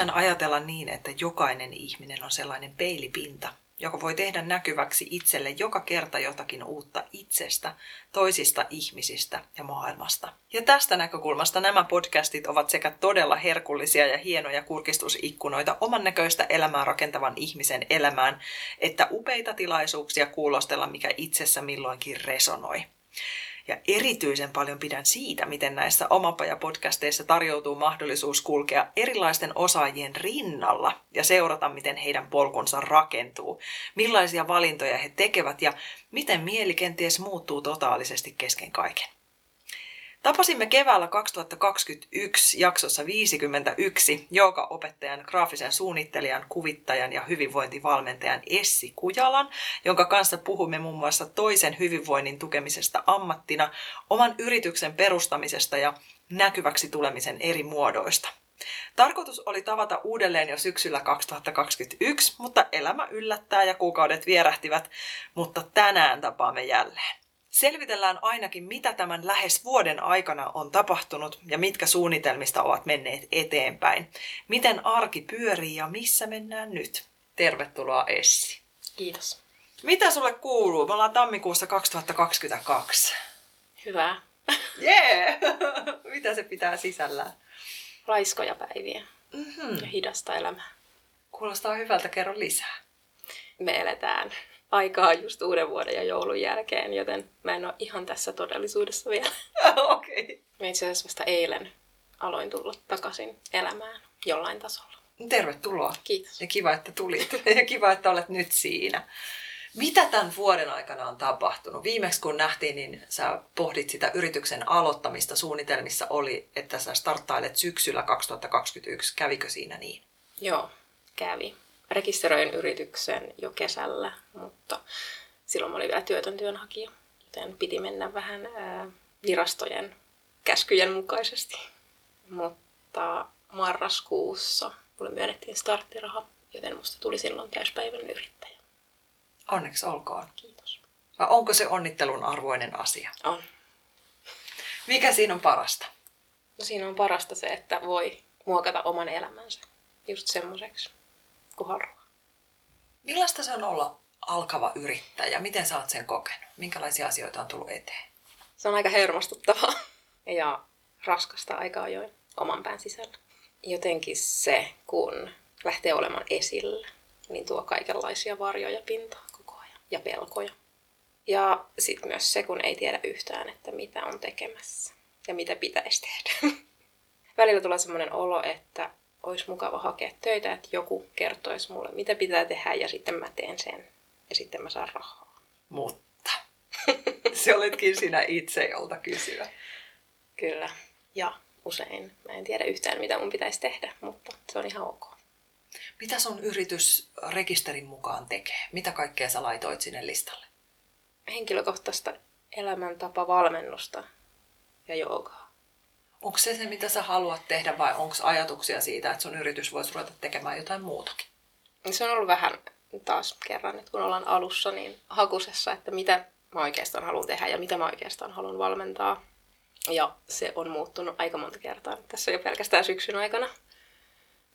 Tykkään ajatella niin, että jokainen ihminen on sellainen peilipinta, joka voi tehdä näkyväksi itselle joka kerta jotakin uutta itsestä, toisista ihmisistä ja maailmasta. Ja tästä näkökulmasta nämä podcastit ovat sekä todella herkullisia ja hienoja kurkistusikkunoita oman näköistä elämää rakentavan ihmisen elämään, että upeita tilaisuuksia kuulostella, mikä itsessä milloinkin resonoi. Ja erityisen paljon pidän siitä, miten näissä Omapaja-podcasteissa tarjoutuu mahdollisuus kulkea erilaisten osaajien rinnalla ja seurata, miten heidän polkunsa rakentuu, millaisia valintoja he tekevät ja miten mieli kenties muuttuu totaalisesti kesken kaiken. Tapasimme keväällä 2021 jaksossa 51 opettajan, graafisen suunnittelijan, kuvittajan ja hyvinvointivalmentajan Essi Kujalan, jonka kanssa puhumme muun muassa toisen hyvinvoinnin tukemisesta ammattina, oman yrityksen perustamisesta ja näkyväksi tulemisen eri muodoista. Tarkoitus oli tavata uudelleen jo syksyllä 2021, mutta elämä yllättää ja kuukaudet vierähtivät, mutta tänään tapaamme jälleen. Selvitellään ainakin, mitä tämän lähes vuoden aikana on tapahtunut ja mitkä suunnitelmista ovat menneet eteenpäin. Miten arki pyörii ja missä mennään nyt. Tervetuloa Essi. Kiitos. Mitä sulle kuuluu? Me ollaan tammikuussa 2022. Hyvää. Jee! Yeah! mitä se pitää sisällään? Raiskoja päiviä mm-hmm. ja hidasta elämää. Kuulostaa hyvältä, kerro lisää. Me eletään aikaa just uuden vuoden ja joulun jälkeen, joten mä en ole ihan tässä todellisuudessa vielä. Okei. Okay. Mä itse asiassa vasta eilen aloin tulla takaisin elämään jollain tasolla. Tervetuloa. Kiitos. Ja kiva, että tulit. Ja kiva, että olet nyt siinä. Mitä tämän vuoden aikana on tapahtunut? Viimeksi kun nähtiin, niin sä pohdit sitä yrityksen aloittamista. Suunnitelmissa oli, että sä starttailet syksyllä 2021. Kävikö siinä niin? Joo, kävi rekisteröin yrityksen jo kesällä, mutta silloin mä olin vielä työtön työnhakija, joten piti mennä vähän ää, virastojen käskyjen mukaisesti. Mutta marraskuussa mulle myönnettiin starttiraha, joten musta tuli silloin täyspäivän yrittäjä. Onneksi olkoon. Kiitos. Vai onko se onnittelun arvoinen asia? On. Mikä siinä on parasta? No siinä on parasta se, että voi muokata oman elämänsä just semmoiseksi, haluaa. Millaista se on olla alkava yrittäjä? Miten sä oot sen kokenut? Minkälaisia asioita on tullut eteen? Se on aika hermostuttavaa ja raskasta aikaa ajoin oman pään sisällä. Jotenkin se, kun lähtee olemaan esillä, niin tuo kaikenlaisia varjoja pintaan koko ajan ja pelkoja. Ja sitten myös se, kun ei tiedä yhtään, että mitä on tekemässä ja mitä pitäisi tehdä. Välillä tulee sellainen olo, että olisi mukava hakea töitä, että joku kertoisi mulle, mitä pitää tehdä ja sitten mä teen sen ja sitten mä saan rahaa. Mutta se oletkin sinä itse, jolta kysyä. Kyllä. Ja usein mä en tiedä yhtään, mitä mun pitäisi tehdä, mutta se on ihan ok. Mitä sun yritys rekisterin mukaan tekee? Mitä kaikkea sä laitoit sinne listalle? Henkilökohtaista elämäntapa-valmennusta ja joogaa. Onko se se, mitä sä haluat tehdä vai onko ajatuksia siitä, että sun yritys voisi ruveta tekemään jotain muutakin? Se on ollut vähän taas kerran, että kun ollaan alussa, niin hakusessa, että mitä mä oikeastaan haluan tehdä ja mitä mä oikeastaan haluan valmentaa. Ja se on muuttunut aika monta kertaa tässä jo pelkästään syksyn aikana.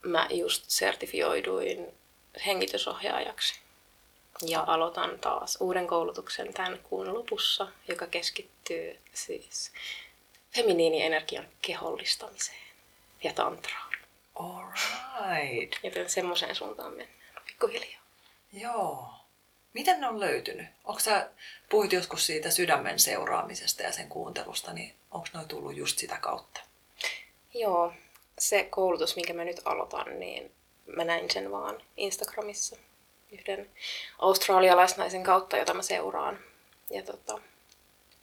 Mä just sertifioiduin hengitysohjaajaksi. Ja aloitan taas uuden koulutuksen tämän kuun lopussa, joka keskittyy siis feminiinienergian kehollistamiseen ja tantraan. Alright. Joten semmoiseen suuntaan mennään pikkuhiljaa. Joo. Miten ne on löytynyt? Onko sä, puhuit joskus siitä sydämen seuraamisesta ja sen kuuntelusta, niin onko ne tullut just sitä kautta? Joo. Se koulutus, minkä mä nyt aloitan, niin mä näin sen vaan Instagramissa yhden australialaisnaisen kautta, jota mä seuraan. Ja tota,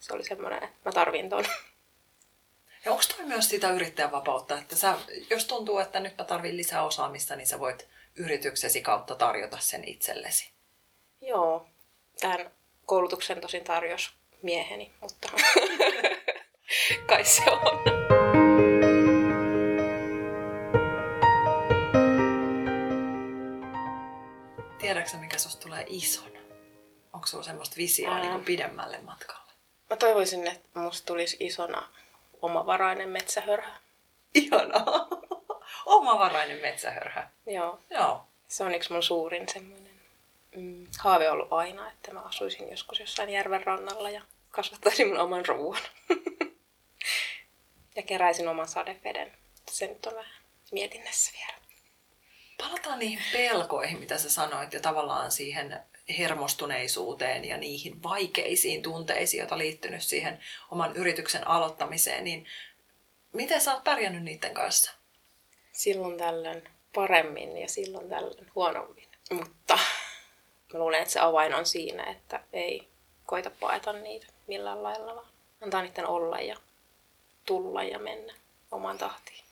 se oli semmoinen, että mä tarvin ton. Ja onko toi myös sitä yrittäjän vapautta, että sä, jos tuntuu, että nyt mä tarvin lisää osaamista, niin sä voit yrityksesi kautta tarjota sen itsellesi? Joo, tämän koulutuksen tosin tarjosi mieheni, mutta kai se on. Tiedätkö mikä susta tulee isona? Onko sulla semmoista visioa Ää. niin pidemmälle matkalle? Mä toivoisin, että musta tulisi isona omavarainen metsähörhä. Ihanaa! Omavarainen metsähörhä. Joo, Joo. se on yksi mun suurin semmoinen mm, haave ollut aina, että mä asuisin joskus jossain järven rannalla ja kasvattaisin mun oman ruoan. ja keräisin oman sadeveden. Se nyt on vähän mietinnässä vielä. Palataan niihin pelkoihin, mitä sä sanoit, ja tavallaan siihen hermostuneisuuteen ja niihin vaikeisiin tunteisiin, joita liittynyt siihen oman yrityksen aloittamiseen, niin miten sä oot pärjännyt niiden kanssa? Silloin tällöin paremmin ja silloin tällöin huonommin. Mutta mä luulen, että se avain on siinä, että ei koita paeta niitä millään lailla, vaan antaa niiden olla ja tulla ja mennä omaan tahtiin.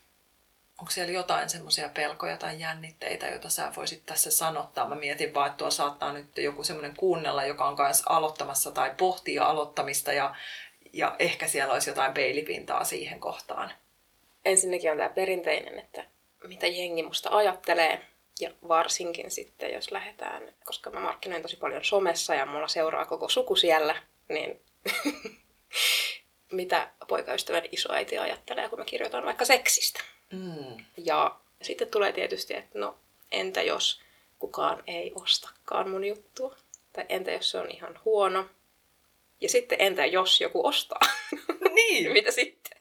Onko siellä jotain semmoisia pelkoja tai jännitteitä, joita sä voisit tässä sanottaa? Mä mietin vaan, että tuo saattaa nyt joku semmoinen kuunnella, joka on kanssa aloittamassa tai pohtii aloittamista ja, ja ehkä siellä olisi jotain peilipintaa siihen kohtaan. Ensinnäkin on tämä perinteinen, että mitä jengi musta ajattelee. Ja varsinkin sitten, jos lähdetään, koska mä markkinoin tosi paljon somessa ja mulla seuraa koko suku siellä, niin mitä poikaystävän isoäiti ajattelee, kun mä kirjoitan vaikka seksistä. Mm. Ja sitten tulee tietysti, että no entä jos kukaan ei ostakaan mun juttua? Tai entä jos se on ihan huono? Ja sitten entä jos joku ostaa? Niin. Mitä sitten?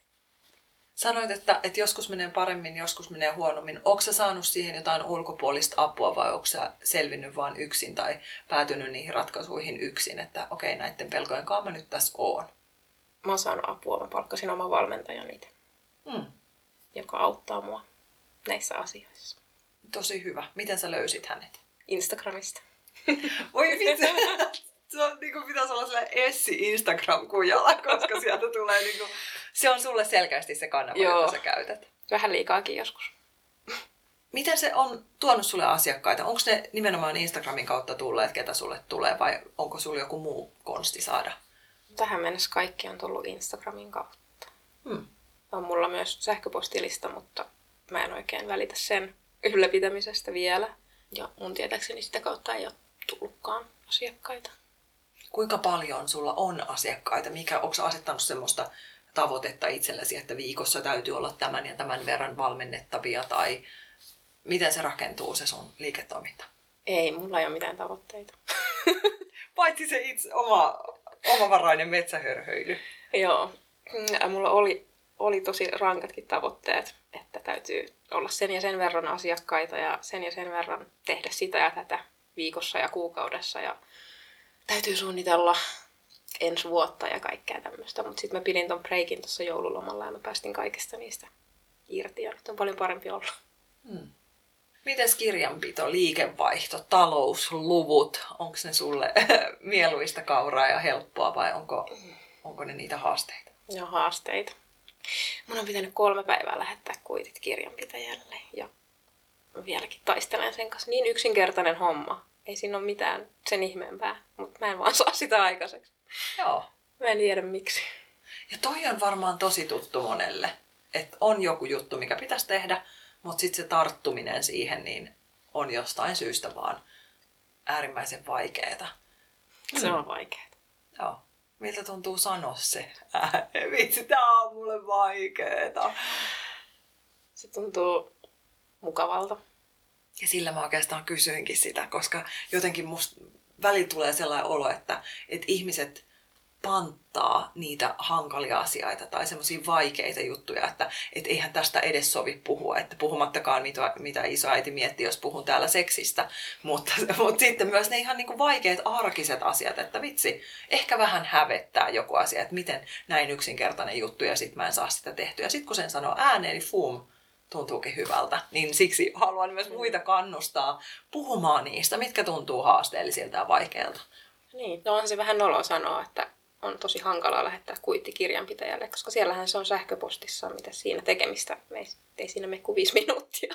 Sanoit, että, että joskus menee paremmin, joskus menee huonommin. Onko sä saanut siihen jotain ulkopuolista apua vai onko sä selvinnyt vain yksin tai päätynyt niihin ratkaisuihin yksin, että okei, näiden pelkojen kanssa mä nyt tässä oon? Mä oon saanut apua, mä palkkasin oman valmentajan itse, Hmm. Joka auttaa mua näissä asioissa. Tosi hyvä. Miten sä löysit hänet? Instagramista. Voi vitsi. Se on, niin kuin pitäisi olla sellainen Essi Instagram-kujalla, koska sieltä tulee niin kuin, se on sulle selkeästi se kanava, Joo. jota sä käytät. Vähän liikaakin joskus. Miten se on tuonut sulle asiakkaita? Onko ne nimenomaan Instagramin kautta tulleet, ketä sulle tulee, vai onko sulla joku muu konsti saada? Tähän mennessä kaikki on tullut Instagramin kautta. Hmm. On mulla myös sähköpostilista, mutta mä en oikein välitä sen ylläpitämisestä vielä. Ja mun tietääkseni sitä kautta ei ole tullutkaan asiakkaita. Kuinka paljon sulla on asiakkaita? Mikä, onko asettanut semmoista tavoitetta itsellesi, että viikossa täytyy olla tämän ja tämän verran valmennettavia, tai miten se rakentuu se sun liiketoiminta? Ei, mulla ei ole mitään tavoitteita. Paitsi se itse oma, omavarainen metsähörhöily. Joo. Ja mulla oli, oli tosi rankatkin tavoitteet, että täytyy olla sen ja sen verran asiakkaita ja sen ja sen verran tehdä sitä ja tätä viikossa ja kuukaudessa. Ja täytyy suunnitella ensi vuotta ja kaikkea tämmöistä. Mutta sitten mä pidin ton breikin tuossa joululomalla ja mä päästin kaikesta niistä irti ja nyt on paljon parempi olla. Hmm. Mites kirjanpito, liikevaihto, talousluvut, onko ne sulle mieluista kauraa ja helppoa vai onko, onko ne niitä haasteita? Ja haasteita. Mun on pitänyt kolme päivää lähettää kuitit kirjanpitäjälle ja vieläkin taistelen sen kanssa. Niin yksinkertainen homma. Ei siinä ole mitään sen ihmeempää, mutta mä en vaan saa sitä aikaiseksi. Joo. Mä en tiedä miksi. Ja toi on varmaan tosi tuttu monelle, että on joku juttu, mikä pitäisi tehdä, mutta sitten se tarttuminen siihen niin on jostain syystä vaan äärimmäisen vaikeeta. Se on vaikeaa. Joo. Miltä tuntuu sanoa se? Ää, vitsi, tää on mulle vaikeeta. Se tuntuu mukavalta. Ja sillä mä oikeastaan kysyinkin sitä, koska jotenkin musta välillä tulee sellainen olo, että, että ihmiset panttaa niitä hankalia asioita tai semmoisia vaikeita juttuja, että et eihän tästä edes sovi puhua, että puhumattakaan mitä, mitä isoäiti miettii, jos puhun täällä seksistä, mutta, mutta sitten myös ne ihan niin kuin vaikeat arkiset asiat, että vitsi, ehkä vähän hävettää joku asia, että miten näin yksinkertainen juttu ja sitten mä en saa sitä tehtyä. Sitten kun sen sanoo ääneen, niin fum, tuntuukin hyvältä. Niin siksi haluan myös muita kannustaa puhumaan niistä, mitkä tuntuu haasteellisilta ja vaikeilta. Niin, no on se vähän nolo sanoa, että on tosi hankalaa lähettää kuitti kirjanpitäjälle, koska siellähän se on sähköpostissa, mitä siinä tekemistä. Me ei, ei siinä mene kuin viisi minuuttia.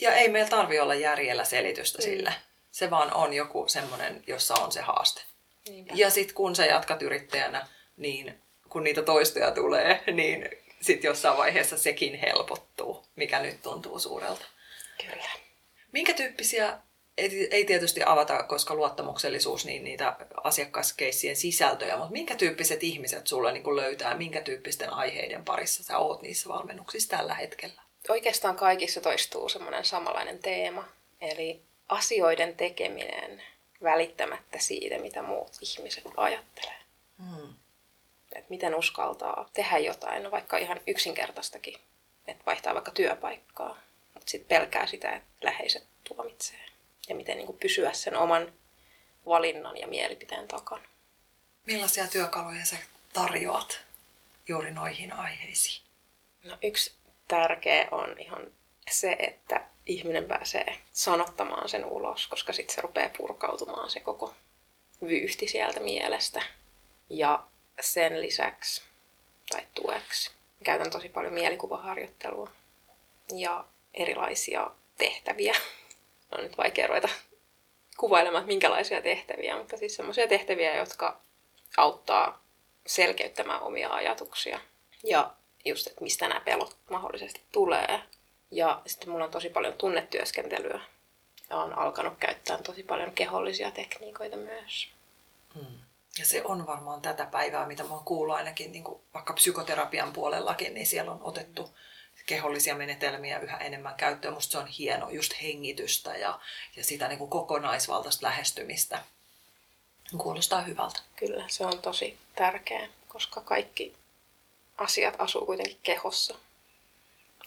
Ja ei meillä tarvi olla järjellä selitystä mm. sille. Se vaan on joku semmoinen, jossa on se haaste. Niinpä. Ja sitten kun sä jatkat yrittäjänä, niin kun niitä toistoja tulee, niin sitten jossain vaiheessa sekin helpottuu, mikä nyt tuntuu suurelta. Kyllä. Minkä tyyppisiä, ei, ei tietysti avata, koska luottamuksellisuus, niin niitä asiakaskeissien sisältöjä, mutta minkä tyyppiset ihmiset sulle niin löytää, minkä tyyppisten aiheiden parissa sä oot niissä valmennuksissa tällä hetkellä? Oikeastaan kaikissa toistuu semmoinen samanlainen teema, eli asioiden tekeminen välittämättä siitä, mitä muut ihmiset ajattelee. Hmm. Että miten uskaltaa tehdä jotain, no vaikka ihan yksinkertaistakin, että vaihtaa vaikka työpaikkaa, mutta sitten pelkää sitä, että läheiset tuomitsee. Ja miten niin kuin pysyä sen oman valinnan ja mielipiteen takana. Millaisia työkaluja sä tarjoat juuri noihin aiheisiin? No yksi tärkeä on ihan se, että ihminen pääsee sanottamaan sen ulos, koska sitten se rupeaa purkautumaan se koko vyyhti sieltä mielestä. Ja sen lisäksi, tai tueksi, käytän tosi paljon mielikuvaharjoittelua ja erilaisia tehtäviä. On nyt vaikea ruveta kuvailemaan, minkälaisia tehtäviä, mutta siis semmoisia tehtäviä, jotka auttaa selkeyttämään omia ajatuksia. Ja just, että mistä nämä pelot mahdollisesti tulee. Ja sitten mulla on tosi paljon tunnetyöskentelyä. Ja on alkanut käyttää tosi paljon kehollisia tekniikoita myös. Hmm. Ja se on varmaan tätä päivää, mitä mä oon kuullut ainakin niin kuin vaikka psykoterapian puolellakin, niin siellä on otettu kehollisia menetelmiä yhä enemmän käyttöön. Musta se on hieno, just hengitystä ja, ja sitä niin kuin kokonaisvaltaista lähestymistä. Kuulostaa hyvältä. Kyllä, se on tosi tärkeää, koska kaikki asiat asuu kuitenkin kehossa.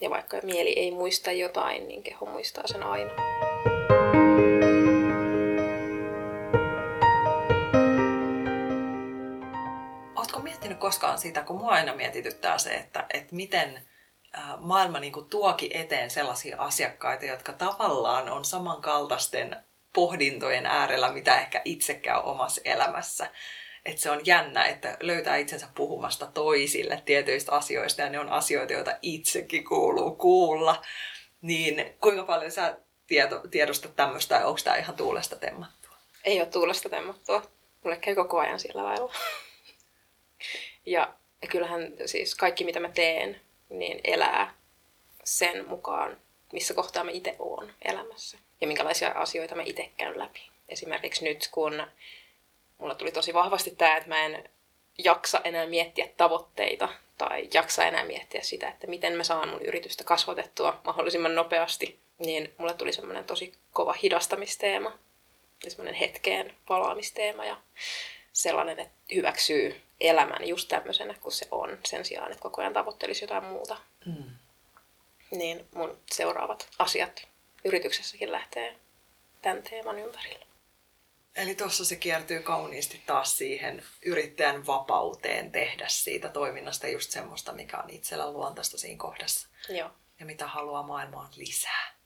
Ja vaikka mieli ei muista jotain, niin keho muistaa sen aina. Oletko miettinyt koskaan sitä, kun mua aina mietityttää se, että, että miten maailma niin kuin tuoki eteen sellaisia asiakkaita, jotka tavallaan on samankaltaisten pohdintojen äärellä, mitä ehkä itsekään omassa elämässä että se on jännä, että löytää itsensä puhumasta toisille tietyistä asioista ja ne on asioita, joita itsekin kuuluu kuulla. Niin kuinka paljon sä tieto, tiedostat tämmöistä tai onko tämä ihan tuulesta temmattua? Ei ole tuulesta temmattua. Mulle käy koko ajan sillä lailla. ja kyllähän siis kaikki mitä mä teen, niin elää sen mukaan, missä kohtaa mä itse oon elämässä. Ja minkälaisia asioita mä itse käyn läpi. Esimerkiksi nyt, kun mulla tuli tosi vahvasti tämä, että mä en jaksa enää miettiä tavoitteita tai jaksa enää miettiä sitä, että miten mä saan mun yritystä kasvatettua mahdollisimman nopeasti, niin mulle tuli semmoinen tosi kova hidastamisteema ja semmoinen hetkeen palaamisteema ja sellainen, että hyväksyy elämän just tämmöisenä kuin se on, sen sijaan, että koko ajan tavoittelisi jotain muuta. Mm. Niin mun seuraavat asiat yrityksessäkin lähtee tämän teeman ympärillä. Eli tuossa se kiertyy kauniisti taas siihen yrittäjän vapauteen tehdä siitä toiminnasta just semmoista, mikä on itsellä luontaista siinä kohdassa. Joo. Ja mitä haluaa maailmaan lisää.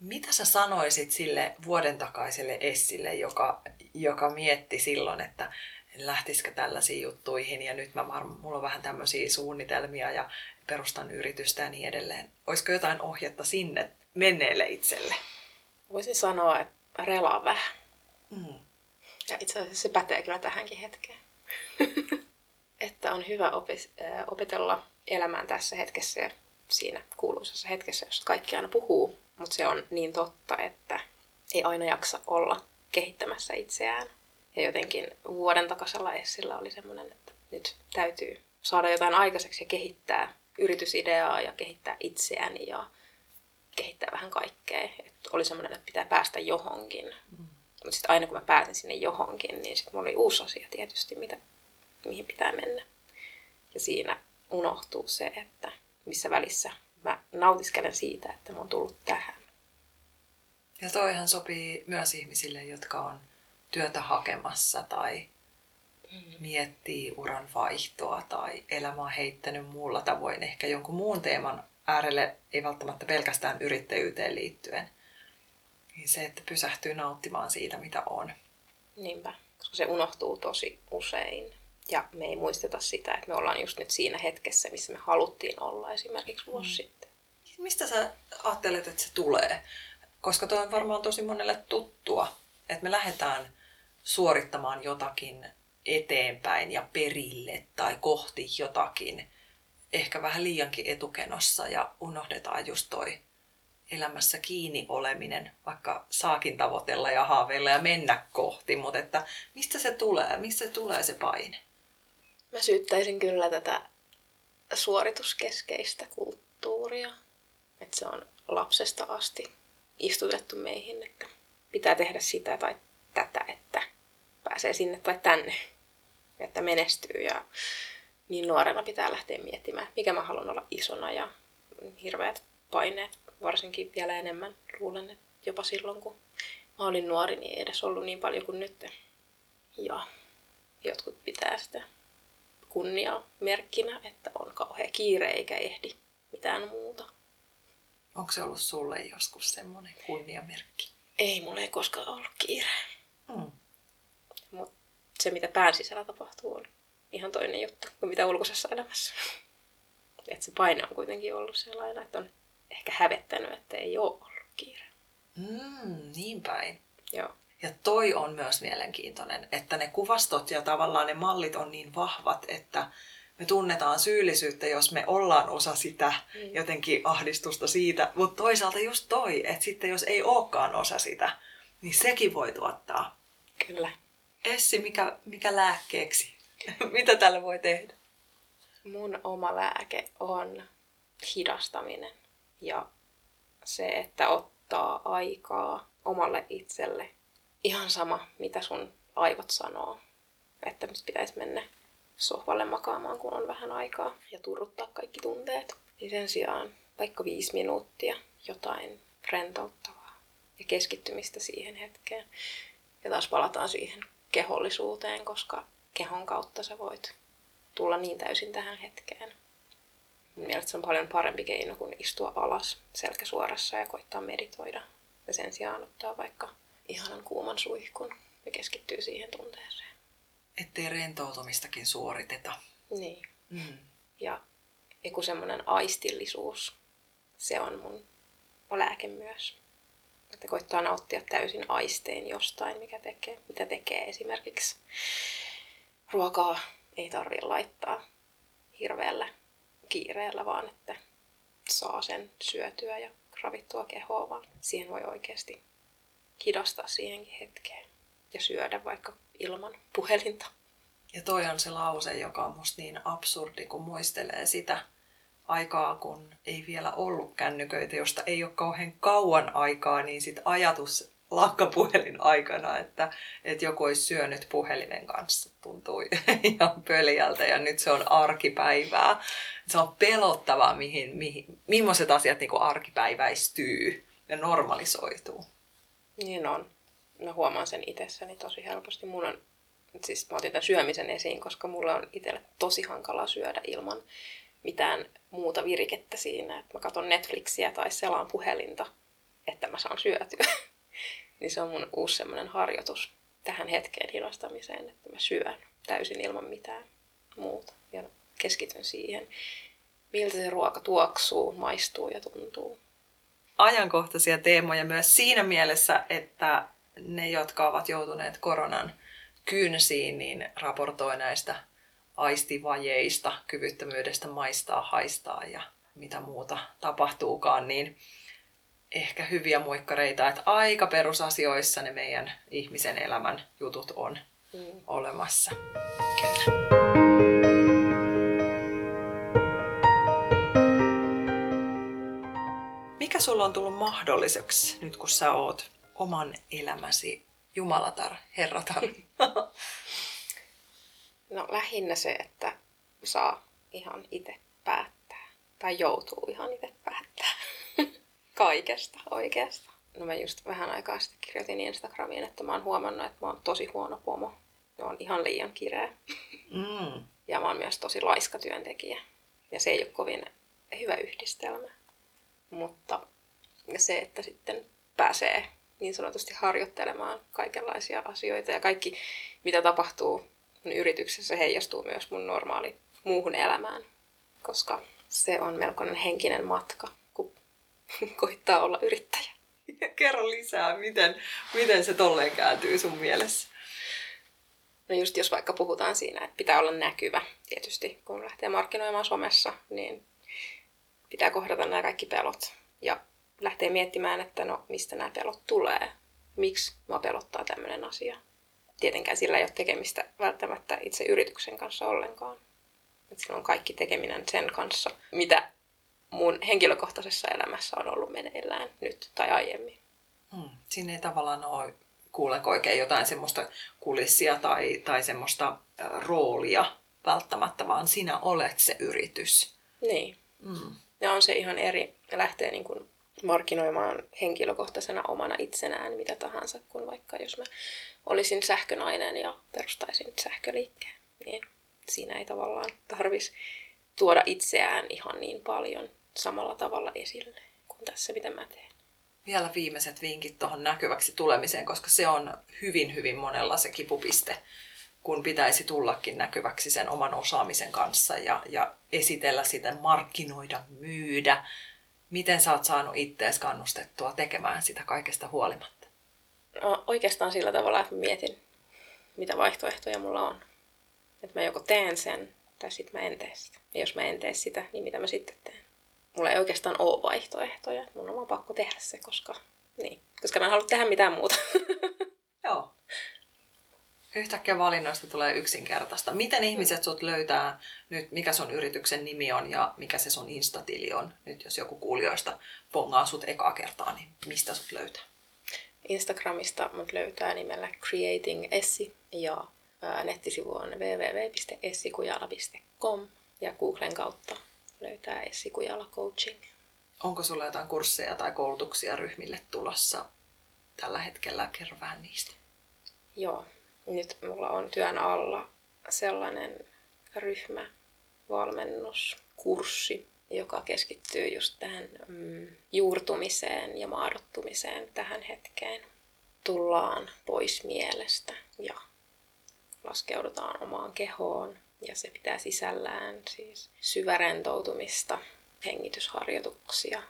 Mitä sä sanoisit sille vuoden takaiselle Essille, joka, joka mietti silloin, että lähtisikö tällaisiin juttuihin ja nyt mä varmaan, mulla on vähän tämmöisiä suunnitelmia ja perustan yritystä ja niin edelleen. Olisiko jotain ohjetta sinne menneelle itselle? Voisin sanoa, että relaa vähän. Mm. Ja itse asiassa se pätee kyllä tähänkin hetkeen. että on hyvä opetella elämään tässä hetkessä ja siinä kuuluisessa hetkessä, jossa kaikki aina puhuu. Mutta se on niin totta, että ei aina jaksa olla kehittämässä itseään. Ja jotenkin vuoden takaisella Essillä oli semmoinen, että nyt täytyy saada jotain aikaiseksi ja kehittää yritysideaa ja kehittää itseäni ja kehittää vähän kaikkea. Et oli semmoinen, että pitää päästä johonkin. Mm. Mutta sitten aina kun mä pääsin sinne johonkin, niin sitten mulla oli uusi asia tietysti, mitä, mihin pitää mennä. Ja siinä unohtuu se, että missä välissä mä nautiskelen siitä, että mä oon tullut tähän. Ja toihan sopii myös ihmisille, jotka on työtä hakemassa tai mm. miettii uran vaihtoa tai elämää heittänyt muulla tavoin ehkä jonkun muun teeman äärelle, ei välttämättä pelkästään yrittäjyyteen liittyen – niin se, että pysähtyy nauttimaan siitä, mitä on. Niinpä, koska se unohtuu tosi usein. Ja me ei muisteta sitä, että me ollaan just nyt siinä hetkessä, missä me haluttiin olla esimerkiksi vuosi mm. sitten. Mistä sä ajattelet, että se tulee? Koska tuo on varmaan tosi monelle tuttua, että me lähdetään suorittamaan jotakin eteenpäin ja perille tai kohti jotakin, ehkä vähän liiankin etukenossa ja unohdetaan just toi elämässä kiinni oleminen, vaikka saakin tavoitella ja haaveilla ja mennä kohti, mutta että mistä se tulee, mistä se tulee se paine? Mä syyttäisin kyllä tätä suorituskeskeistä kulttuuria, että se on lapsesta asti istutettu meihin, että pitää tehdä sitä tai tätä, että pääsee sinne tai tänne, että menestyy ja niin nuorena pitää lähteä miettimään, mikä mä haluan olla isona ja hirveät paineet, varsinkin vielä enemmän luulen, että jopa silloin kun mä olin nuori, niin ei edes ollut niin paljon kuin nyt. Ja jotkut pitää sitä kunnia merkkinä, että on kauhea kiire eikä ehdi mitään muuta. Onko se ollut sulle joskus semmoinen kunniamerkki? Ei, mulla ei koskaan ollut kiire. Mm. Se, mitä pään sisällä tapahtuu, on ihan toinen juttu kuin mitä ulkoisessa elämässä. Et se paine on kuitenkin ollut sellainen, että on ehkä hävettänyt, että ei ole ollut kiire. Mm, niin päin. Joo. Ja toi on myös mielenkiintoinen, että ne kuvastot ja tavallaan ne mallit on niin vahvat, että me tunnetaan syyllisyyttä, jos me ollaan osa sitä mm. jotenkin ahdistusta siitä. Mutta toisaalta just toi, että sitten jos ei olekaan osa sitä, niin sekin voi tuottaa. Kyllä. Essi, mikä, mikä lääkkeeksi? Mitä tällä voi tehdä? Mun oma lääke on hidastaminen ja se, että ottaa aikaa omalle itselle. Ihan sama, mitä sun aivot sanoo, että pitäisi mennä sohvalle makaamaan, kun on vähän aikaa ja turruttaa kaikki tunteet. Niin sen sijaan vaikka viisi minuuttia jotain rentouttavaa ja keskittymistä siihen hetkeen. Ja taas palataan siihen kehollisuuteen, koska kehon kautta sä voit tulla niin täysin tähän hetkeen. Mun mielestä se on paljon parempi keino kuin istua alas selkä suorassa ja koittaa meditoida. Ja sen sijaan ottaa vaikka ihanan kuuman suihkun ja keskittyy siihen tunteeseen ettei rentoutumistakin suoriteta. Niin. Mm. Ja joku semmoinen aistillisuus, se on mun lääke myös. Että koittaa nauttia täysin aistein jostain, mikä tekee, mitä tekee esimerkiksi. Ruokaa ei tarvitse laittaa hirveällä kiireellä, vaan että saa sen syötyä ja ravittua kehoa, vaan siihen voi oikeasti hidastaa siihenkin hetkeen ja syödä vaikka ilman puhelinta. Ja toi on se lause, joka on musta niin absurdi, kun muistelee sitä aikaa, kun ei vielä ollut kännyköitä, josta ei ole kauhean kauan aikaa, niin sit ajatus lakkapuhelin aikana, että, että joku olisi syönyt puhelimen kanssa, tuntui ihan pöljältä ja nyt se on arkipäivää. Se on pelottavaa, mihin, mihin, millaiset asiat niin arkipäiväistyy ja normalisoituu. Niin on mä huomaan sen itsessäni tosi helposti. Mun on, siis mä otin tämän syömisen esiin, koska mulla on itselle tosi hankala syödä ilman mitään muuta virikettä siinä, että mä katson Netflixiä tai selaan puhelinta, että mä saan syötyä. niin se on mun uusi semmoinen harjoitus tähän hetkeen hidastamiseen, että mä syön täysin ilman mitään muuta ja keskityn siihen, miltä se ruoka tuoksuu, maistuu ja tuntuu. Ajankohtaisia teemoja myös siinä mielessä, että ne, jotka ovat joutuneet koronan kyynsiin, niin raportoi näistä aistivajeista, kyvyttömyydestä maistaa, haistaa ja mitä muuta tapahtuukaan, niin ehkä hyviä muikkareita, että aika perusasioissa ne meidän ihmisen elämän jutut on mm. olemassa. Kyllä. Mikä sulla on tullut mahdolliseksi nyt kun sä oot oman elämäsi Jumalatar, Herratar? No lähinnä se, että saa ihan itse päättää. Tai joutuu ihan itse päättää. Kaikesta oikeasta. No mä just vähän aikaa sitten kirjoitin Instagramiin, että mä oon huomannut, että mä oon tosi huono pomo. Mä oon ihan liian kireä. Mm. Ja mä oon myös tosi laiska työntekijä. Ja se ei ole kovin hyvä yhdistelmä. Mutta se, että sitten pääsee niin sanotusti harjoittelemaan kaikenlaisia asioita ja kaikki, mitä tapahtuu mun yrityksessä heijastuu myös mun normaali muuhun elämään, koska se on melkoinen henkinen matka, kun koittaa olla yrittäjä. Kerro lisää, miten, miten se tolleen kääntyy sun mielessä? No just jos vaikka puhutaan siinä, että pitää olla näkyvä, tietysti kun lähtee markkinoimaan somessa, niin pitää kohdata nämä kaikki pelot ja lähtee miettimään, että no mistä nämä pelot tulee, miksi mua pelottaa tämmöinen asia. Tietenkään sillä ei ole tekemistä välttämättä itse yrityksen kanssa ollenkaan. Että sillä on kaikki tekeminen sen kanssa, mitä mun henkilökohtaisessa elämässä on ollut meneillään nyt tai aiemmin. Hmm. Siinä ei tavallaan ole kuulenko oikein jotain semmoista kulissia tai, tai semmoista roolia välttämättä, vaan sinä olet se yritys. Niin. Mm. Ja on se ihan eri, lähtee niin kuin markkinoimaan henkilökohtaisena omana itsenään mitä tahansa, kuin vaikka jos mä olisin sähkönainen ja perustaisin sähköliikkeen. Niin siinä ei tavallaan tarvitsisi tuoda itseään ihan niin paljon samalla tavalla esille kuin tässä, mitä mä teen vielä viimeiset vinkit tuohon näkyväksi tulemiseen, koska se on hyvin, hyvin monella se kipupiste, kun pitäisi tullakin näkyväksi sen oman osaamisen kanssa ja, ja esitellä sitä, markkinoida, myydä. Miten sä oot saanut ittees kannustettua tekemään sitä kaikesta huolimatta? No, oikeastaan sillä tavalla, että mietin, mitä vaihtoehtoja mulla on. Että mä joko teen sen, tai sitten mä en tee sitä. Ja jos mä en tee sitä, niin mitä mä sitten teen? mulla ei oikeastaan ole vaihtoehtoja. Mun on vaan pakko tehdä se, koska, niin, koska mä en halua tehdä mitään muuta. Yhtäkkiä valinnoista tulee yksinkertaista. Miten ihmiset sut löytää nyt, mikä sun yrityksen nimi on ja mikä se sun instatili on? Nyt jos joku kuulijoista pongaa sut ekaa kertaa, niin mistä sut löytää? Instagramista mut löytää nimellä Creating Essi ja nettisivu on www.essikujala.com ja Googlen kautta löytää Essi Kujala Coaching. Onko sulla jotain kursseja tai koulutuksia ryhmille tulossa tällä hetkellä? Kerro vähän niistä. Joo, nyt mulla on työn alla sellainen ryhmä, valmennuskurssi, joka keskittyy just tähän mm, juurtumiseen ja maadottumiseen tähän hetkeen. Tullaan pois mielestä ja laskeudutaan omaan kehoon ja se pitää sisällään siis syvärentoutumista, hengitysharjoituksia,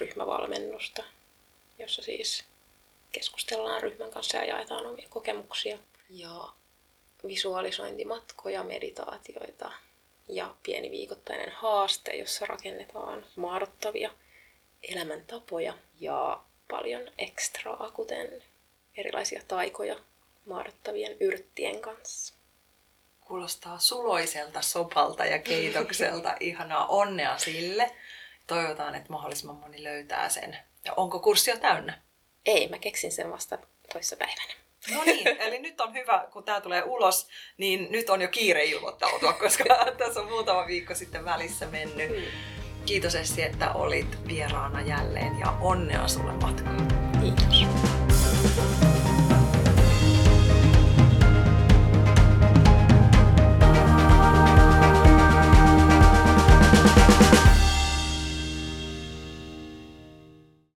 ryhmävalmennusta, jossa siis keskustellaan ryhmän kanssa ja jaetaan omia kokemuksia. Ja visualisointimatkoja, meditaatioita ja pieni viikoittainen haaste, jossa rakennetaan maadottavia elämäntapoja ja paljon ekstraa, kuten erilaisia taikoja maadottavien yrttien kanssa. Kuulostaa suloiselta sopalta ja keitokselta. Ihanaa onnea sille. Toivotaan, että mahdollisimman moni löytää sen. Ja onko kurssi jo täynnä? Ei, mä keksin sen vasta toissa päivänä. No niin, eli nyt on hyvä, kun tämä tulee ulos, niin nyt on jo kiire ilmoittautua, koska tässä on muutama viikko sitten välissä mennyt. Mm. Kiitos Essi, että olit vieraana jälleen ja onnea sulle matkaan.